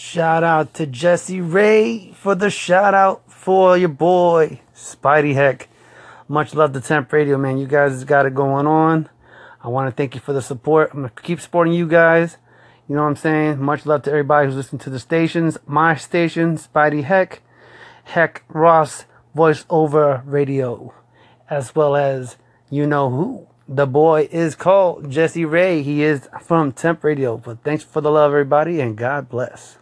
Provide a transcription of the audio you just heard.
Shout out to Jesse Ray for the shout out for your boy, Spidey Heck. Much love to Temp Radio, man. You guys got it going on. I want to thank you for the support. I'm going to keep supporting you guys. You know what I'm saying? Much love to everybody who's listening to the stations. My station, Spidey Heck, Heck Ross Voiceover Radio, as well as you know who. The boy is called Jesse Ray. He is from Temp Radio. But thanks for the love, everybody, and God bless.